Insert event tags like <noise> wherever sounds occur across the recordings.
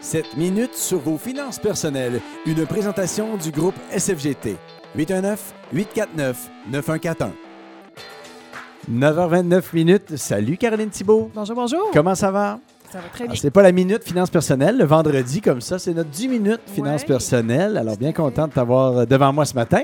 7 minutes sur vos finances personnelles. Une présentation du groupe SFGT. 819-849-9141. 9h29 minutes. Salut Caroline Thibault. Bonjour, bonjour. Comment ça va? Ça va très Alors, bien. C'est pas la minute finance personnelle, le vendredi comme ça, c'est notre 10 minutes finance Ouais. personnelle. Alors bien content de t'avoir devant moi ce matin.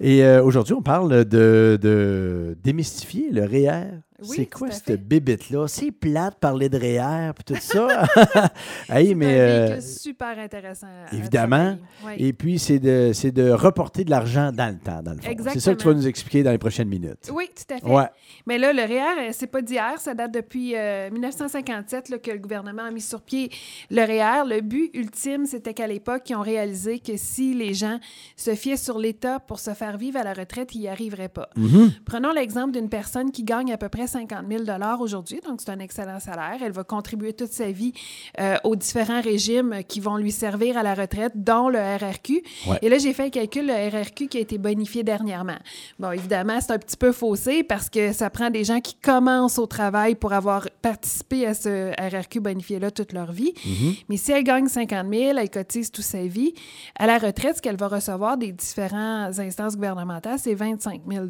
Et euh, aujourd'hui, on parle de, de démystifier le REER. Oui, c'est quoi cette bébite-là? C'est plate de parler de REER et tout ça. <laughs> <laughs> hey, mais, un euh, super intéressant. évidemment. et puis, c'est de, c'est de reporter de l'argent dans le temps, dans le fond. C'est ça que tu vas nous expliquer dans les prochaines minutes. Oui, tout à fait. Ouais. Mais là, le REER, euh, c'est pas d'hier, ça date depuis euh, 1957 là, que le gouvernement a mis sur pied le REER. Le but ultime, c'était qu'à l'époque, ils ont réalisé que si les gens se fiaient sur l'État pour se faire vivre à la retraite, ils n'y arriveraient pas. Mhm. Prenons l'exemple d'une personne qui gagne à peu près 50 000 aujourd'hui, donc c'est un excellent salaire. Elle va contribuer toute sa vie euh, aux différents régimes qui vont lui servir à la retraite, dont le RRQ. Ouais. Et là, j'ai fait le calcul, le RRQ qui a été bonifié dernièrement. Bon, évidemment, c'est un petit peu faussé parce que ça prend des gens qui commencent au travail pour avoir participé à ce RRQ bonifié-là toute leur vie. Mais si elle gagne 50 000, elle cotise toute sa vie, à la retraite, ce qu'elle va recevoir des différentes instances gouvernementales, c'est 25 000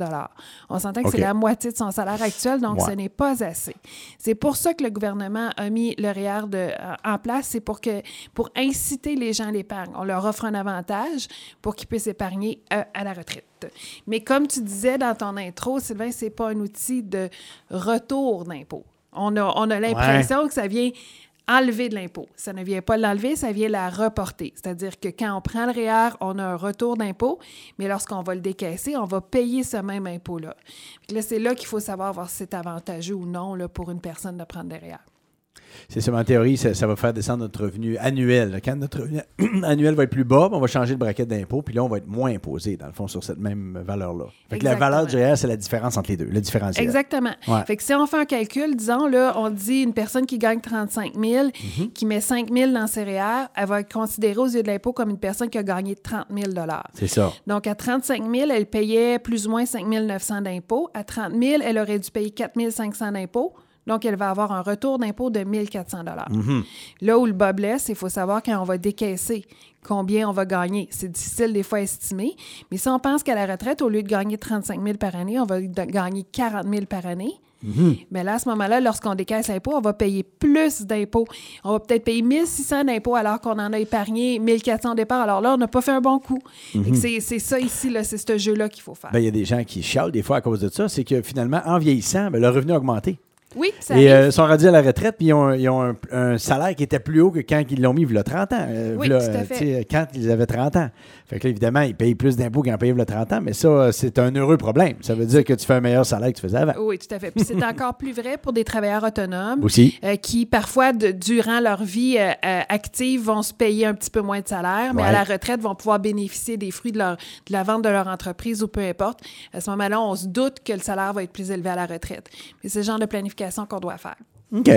On s'entend que c'est la moitié de son salaire actuel, donc Ouais. ce n'est pas assez. C'est pour ça que le gouvernement a mis le REER de- en place, c'est pour, que, pour inciter les gens à l'épargne. On leur offre un avantage pour qu'ils puissent épargner euh, à la retraite. Mais comme tu disais dans ton intro, Sylvain, c'est pas un outil de retour d'impôt. On a, on a l'impression que ça vient enlever de l'impôt. Ça ne vient pas l'enlever, ça vient la reporter. C'est-à-dire que quand on prend le REER, on a un retour d'impôt, mais lorsqu'on va le décaisser, on va payer ce même impôt-là. C'est là qu'il faut savoir voir si c'est avantageux ou non là, pour une personne de prendre des REER. C'est ça, en théorie, ça, ça va faire descendre notre revenu annuel. Quand notre revenu <clears throat> annuel va être plus bas, ben, on va changer de braquette d'impôt, puis là, on va être moins imposé, dans le fond, sur cette même valeur-là. Fait que la valeur du REER, c'est la différence entre les deux, le différentiel. Exactement. Ouais. Fait que si on fait un calcul, disons, là, on dit une personne qui gagne 35 000, Mhm. qui met 5 000 dans ses REER, elle va être considérée aux yeux de l'impôt comme une personne qui a gagné 30 000 C'est ça. Donc, à 35 000, elle payait plus ou moins 5 900 d'impôts. À 30 000, elle aurait dû payer 4 500 d'impôts. Donc, elle va avoir un retour d'impôt de 1 400 Là où le bas blesse, il faut savoir quand on va décaisser combien on va gagner. C'est difficile des fois à estimer, mais si on pense qu'à la retraite, au lieu de gagner 35 000 par année, on va gagner 40 000 par année. Mais là, à ce moment-là, lorsqu'on décaisse l'impôt, on va payer plus d'impôts. On va peut-être payer 1600 d'impôts alors qu'on en a épargné 1400 au départ. Alors là, on n'a pas fait un bon coup. Que C'est ça ici, c'est ce jeu-là qu'il faut faire. Ben, il y a des gens qui chialent des fois à cause de ça. C'est que finalement, en vieillissant, ben, le revenu a augmenté. Oui, ça Et euh, sont rendus à la retraite, puis ils ont, ils ont un, un salaire qui était plus haut que quand ils l'ont mis il y a 30 ans. Euh, Oui, tout à euh, fait. Quand ils avaient 30 ans. Fait que là, évidemment, ils payent plus d'impôts qu'ils en payaient il y a 30 ans, mais ça, euh, c'est un heureux problème. Ça veut dire que tu fais un meilleur salaire que tu faisais avant. Oui, tout à fait. Puis c'est <laughs> encore plus vrai pour des travailleurs autonomes. Aussi. euh, qui, parfois, de- durant leur vie euh, active, vont se payer un petit peu moins de salaire, mais Ouais. à la retraite, vont pouvoir bénéficier des fruits de, leur, de la vente de leur entreprise ou peu importe. À ce moment-là, on se doute que le salaire va être plus élevé à la retraite. Mais c'est le genre de planification qu'on doit faire. OK.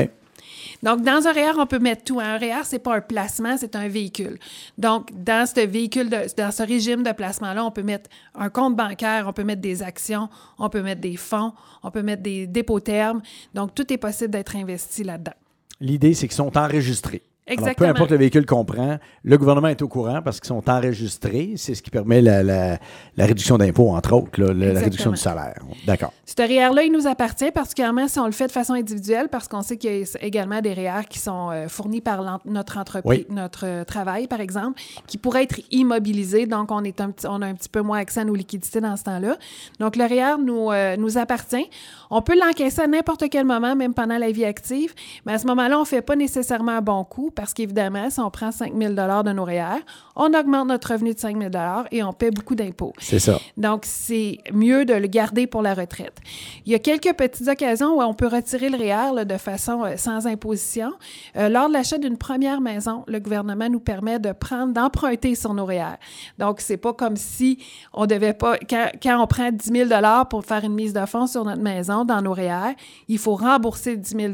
Donc, dans un REER, on peut mettre tout. Un REER, c'est pas un placement, c'est un véhicule. Donc, dans ce véhicule, de- dans ce régime de placement-là, on peut mettre un compte bancaire, on peut mettre des actions, on peut mettre des fonds, on peut mettre des dépôts termes. Donc, tout est possible d'être investi là-dedans. L'idée, c'est qu'ils sont enregistrés. Alors, peu Exactement. importe le véhicule qu'on prend, le gouvernement est au courant parce qu'ils sont enregistrés. C'est ce qui permet la, la- la réduction d'impôts, entre autres, là, la- la Exactement. réduction du salaire. D'accord. Ce REER-là, il nous appartient particulièrement si on le fait de façon individuelle parce qu'on sait qu'il y a également des REER qui sont euh, fournis par notre entreprise, Oui. notre euh, travail, par exemple, qui pourraient être immobilisés. Donc, on, est un petit, on a un petit peu moins accès à nos liquidités dans ce temps-là. Donc, le REER nous, euh, nous appartient. On peut l'encaisser à n'importe quel moment, même pendant la vie active, mais à ce moment-là, on ne fait pas nécessairement un bon coup parce qu'évidemment, si on prend 5 000 de nos on augmente notre revenu de 5 000 et on paie beaucoup d'impôts. C'est ça. Donc, c'est mieux de le garder pour la retraite. Il y a quelques petites occasions où on peut retirer le REER là, de façon euh, sans imposition. Euh, lors de l'achat d'une première maison, le gouvernement nous permet de prendre, d'emprunter sur nos REER. Donc, c'est pas comme si on devait pas, quand, quand on prend 10 000 pour faire une mise de fonds sur notre maison dans nos REER, il faut rembourser 10 000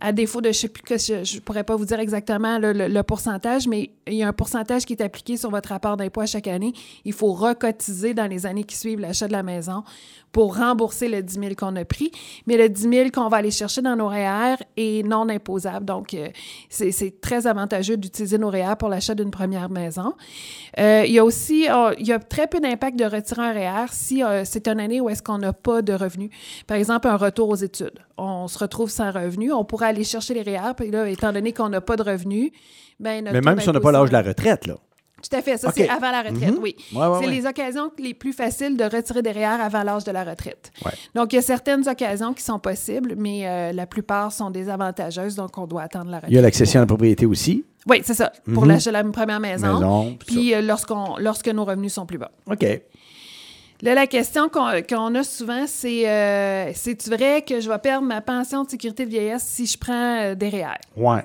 À défaut de, je sais plus que je, je pourrais pas vous dire exactement le, le- le pourcentage, mais il y a un pourcentage qui est appliqué sur votre rapport d'impôt chaque année. Il faut recotiser dans les années qui suivent l'achat de la maison pour rembourser le 10 000 qu'on a pris. Mais le 10 000 qu'on va aller chercher dans nos REER est non imposable. Donc, euh, c'est très avantageux d'utiliser nos REER pour l'achat d'une première maison. Euh, il y a aussi, euh, il y a très peu d'impact de retirer un REER si euh, c'est une année où est-ce qu'on n'a pas de revenus. Par exemple, un retour aux études. On se retrouve sans revenus. On pourrait aller chercher les REER, puis là, étant donné qu'on n'a pas de revenus, ben, Mais même si on n'a pas l'âge de la retraite, là. tout à fait. Ça, c'est avant la retraite, Mhm. oui. Ouais, ouais, c'est ouais. les occasions les plus faciles de retirer des REER avant l'âge de la retraite. Donc, il y a certaines occasions qui sont possibles, mais euh, la plupart sont désavantageuses, donc on doit attendre la retraite. Il y a l'accession à la propriété aussi. Oui, c'est ça, pour Mhm. l'achat de la première maison. Maison. puis euh, lorsqu'on, lorsque nos revenus sont plus bas. OK. Là, la question qu'on, a souvent, c'est euh, c'est-tu vrai que je vais perdre ma pension de sécurité de vieillesse si je prends euh, des REER? Ouais.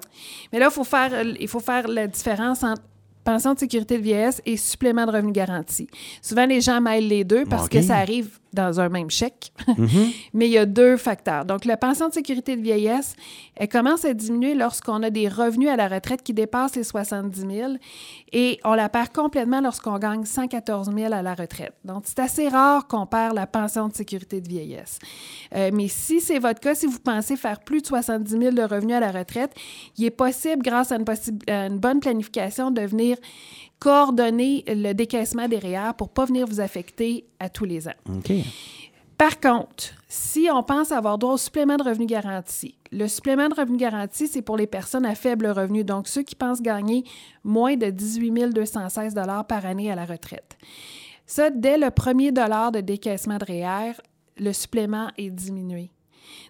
Mais là, il faut faire, euh, il faut faire la différence entre pension de sécurité de vieillesse et supplément de revenu garanti. Souvent, les gens mêlent les deux parce que ça arrive dans un même chèque. Mhm. <laughs> Mais il y a deux facteurs. Donc, la pension de sécurité de vieillesse, elle commence à diminuer lorsqu'on a des revenus à la retraite qui dépassent les 70 000 et on la perd complètement lorsqu'on gagne 114 000 à la retraite. Donc, c'est assez rare qu'on perd la pension de sécurité de vieillesse. Euh, mais si c'est votre cas, si vous pensez faire plus de 70 000 de revenus à la retraite, il est possible, grâce à une, possi- à une bonne planification, de venir coordonner le décaissement des REER pour ne pas venir vous affecter à tous les ans. OK. Par contre, si on pense avoir droit au supplément de revenu garanti, le supplément de revenu garanti, c'est pour les personnes à faible revenu, donc ceux qui pensent gagner moins de 18 216 par année à la retraite. Ça, dès le premier dollar de décaissement de REER, le supplément est diminué.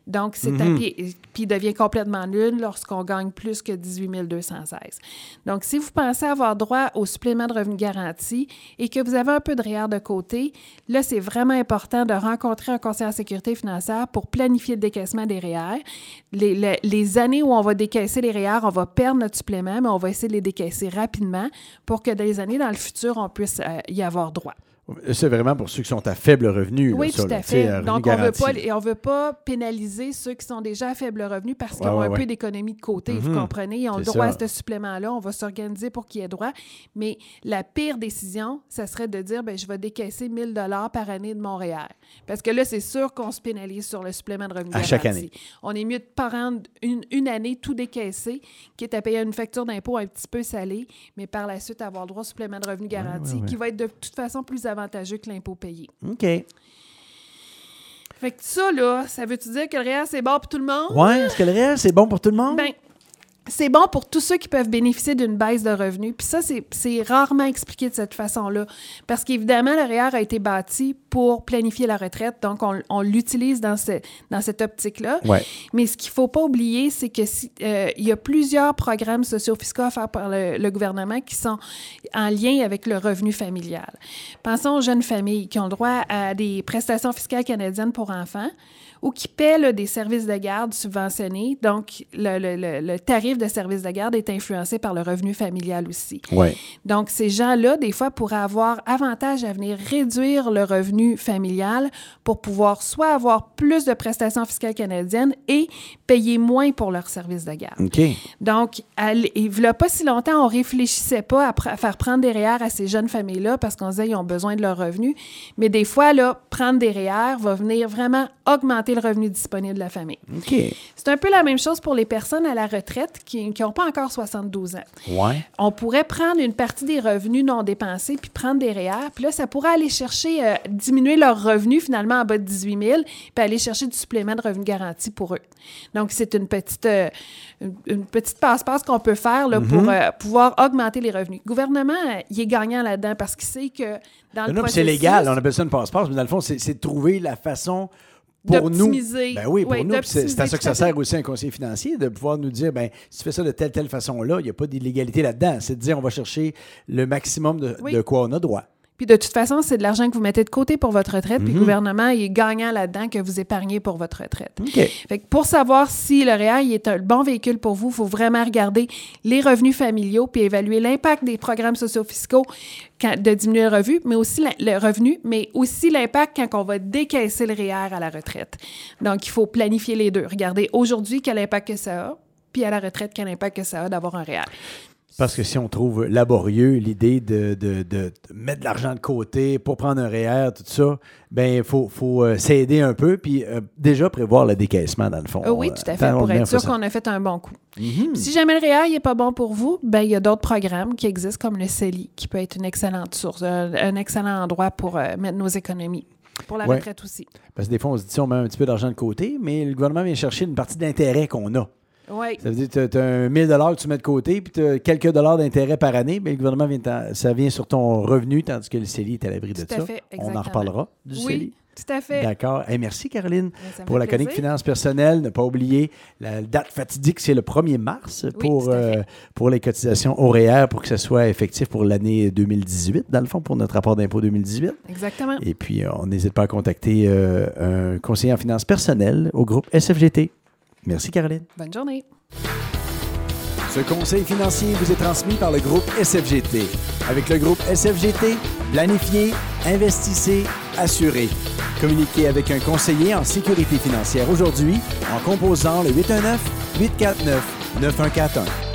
Donc, c'est Mhm. pied. Puis, il devient complètement nul lorsqu'on gagne plus que 18 216. Donc, si vous pensez avoir droit au supplément de revenu garanti et que vous avez un peu de REER de côté, là, c'est vraiment important de rencontrer un conseiller en sécurité financière pour planifier le décaissement des REER. Les, les- les années où on va décaisser les REER, on va perdre notre supplément, mais on va essayer de les décaisser rapidement pour que dans les années dans le futur, on puisse euh, y avoir droit. C'est vraiment pour ceux qui sont à faible revenu. là, Oui, ça, tout là, à fait. euh, Donc, on veut pas, les- on veut pas pénaliser ceux qui sont déjà à faible revenu parce qu'ils Ouais, ont ouais, un ouais. peu d'économie de côté, vous Mhm. comprenez? Ils ont le droit ça. à ce supplément-là. On va s'organiser pour qu'ils aient droit. Mais la pire décision, ça serait de dire, ben, je vais décaisser 1000 dollars par année de mon REER. Parce que là, c'est sûr qu'on se pénalise sur le supplément de revenu À chaque garanti. année. On est mieux de prendre une, une année tout décaissé, quitte à payer une facture d'impôt un petit peu salée, mais par la suite avoir le droit au supplément de revenu garanti, qui va être de toute façon plus avantageux que l'impôt payé. OK. Fait que ça, là, ça veut-tu dire que le REER, c'est bon pour tout le monde? Ouais, est-ce que le réel, c'est bon pour tout le monde? Ben, c'est bon pour tous ceux qui peuvent bénéficier d'une baisse de revenus. Puis ça, c'est- rarement expliqué de cette façon-là. Parce qu'évidemment, le REER a été bâti pour planifier la retraite. Donc, on, on l'utilise dans, ce- dans cette optique-là. Ouais. Mais ce qu'il ne faut pas oublier, c'est si, euh, y a plusieurs programmes sociaux-fiscaux à faire par le, le gouvernement qui sont en lien avec le revenu familial. Pensons aux jeunes familles qui ont le droit à des prestations fiscales canadiennes pour enfants ou qui paient là, des services de garde subventionnés. Donc, le, le- le- le tarif de service de garde est influencé par le revenu familial aussi. Ouais. Donc, ces gens-là, des fois, pourraient avoir avantage à venir réduire le revenu familial pour pouvoir soit avoir plus de prestations fiscales canadiennes et payer moins pour leurs services de garde. Donc, il n'y a pas si longtemps, on réfléchissait pas à, faire prendre des REER à ces jeunes familles-là parce qu'on disait qu'ils ont besoin de leurs revenus. Mais des fois, là, prendre des REER va venir vraiment augmenter le revenu disponible de la famille. C'est un peu la même chose pour les personnes à la retraite qui n'ont pas encore 72 ans Ouais. on pourrait prendre une partie des revenus non dépensés puis prendre des REER. Puis là, ça pourrait aller chercher, euh, diminuer leurs revenus finalement en bas de 18 000 puis aller chercher du supplément de revenu garanti pour eux. Donc, c'est une petite, euh, une, une petite passe-passe qu'on peut faire là, pour euh, pouvoir augmenter les revenus. Le gouvernement, il est gagnant là-dedans parce qu'il sait que dans le Non, puis c'est légal, on appelle ça une passe-passe, mais dans le fond, c'est trouver la façon pour nous. Ben oui, pour Oui, nous. C'est à ça que ça sert aussi un conseiller financier, de pouvoir nous dire, ben si tu fais ça de telle, telle façon-là, il n'y a pas d'illégalité là-dedans. C'est de dire, on va chercher le maximum de, Oui. de quoi on a droit. Puis de toute façon, c'est de l'argent que vous mettez de côté pour votre retraite, Mhm. puis le gouvernement il est gagnant là-dedans que vous épargnez pour votre retraite. OK. Fait que pour savoir si le REER il est un bon véhicule pour vous, il faut vraiment regarder les revenus familiaux puis évaluer l'impact des programmes sociaux-fiscaux quand- de diminuer le revenu, mais aussi la- le revenu, mais aussi l'impact quand on va décaisser le REER à la retraite. Donc, il faut planifier les deux. Regardez aujourd'hui quel impact que ça a puis à la retraite, quel impact que ça a d'avoir un REER. Parce que si on trouve laborieux l'idée de, de- de mettre de l'argent de côté pour prendre un REER, tout ça, ben il faut, faut euh, s'aider un peu, puis euh, déjà prévoir le décaissement, dans le fond. Ah oui, tout à fait, pour être sûr qu'on a fait un bon coup. Mhm. Si jamais le REER n'est pas bon pour vous, ben il y a d'autres programmes qui existent comme le CELI, qui peut être une excellente source, un, un excellent endroit pour euh, mettre nos économies. Pour la Ouais. retraite aussi. Parce que des fois, on se dit, on met un petit peu d'argent de côté, mais le gouvernement vient chercher une partie d'intérêt qu'on a. Oui. Ça veut dire que tu as, un 1000 que tu mets de côté, puis tu as quelques dollars d'intérêt par année, mais le gouvernement vient, ça vient sur ton revenu, tandis que le CELI est à l'abri de Tout à ça. fait, On en reparlera du CELI. Oui, tout à fait. D'accord. Hey, merci, Caroline. Ben, Pour la chronique plaisir. finance personnelle, ne pas oublier la date fatidique, c'est le 1er mars pour, euh, pour les cotisations horaires pour que ce soit effectif pour l'année 2018, dans le fond, pour notre rapport d'impôt 2018. Exactement. Et puis, euh, on n'hésite pas à contacter euh, un conseiller en finances personnelles au groupe SFGT. Merci, Caroline. Bonne journée. Ce conseil financier vous est transmis par le groupe SFGT. Avec le groupe SFGT, planifiez, investissez, assurez. Communiquez avec un conseiller en sécurité financière aujourd'hui en composant le 819 849 9141.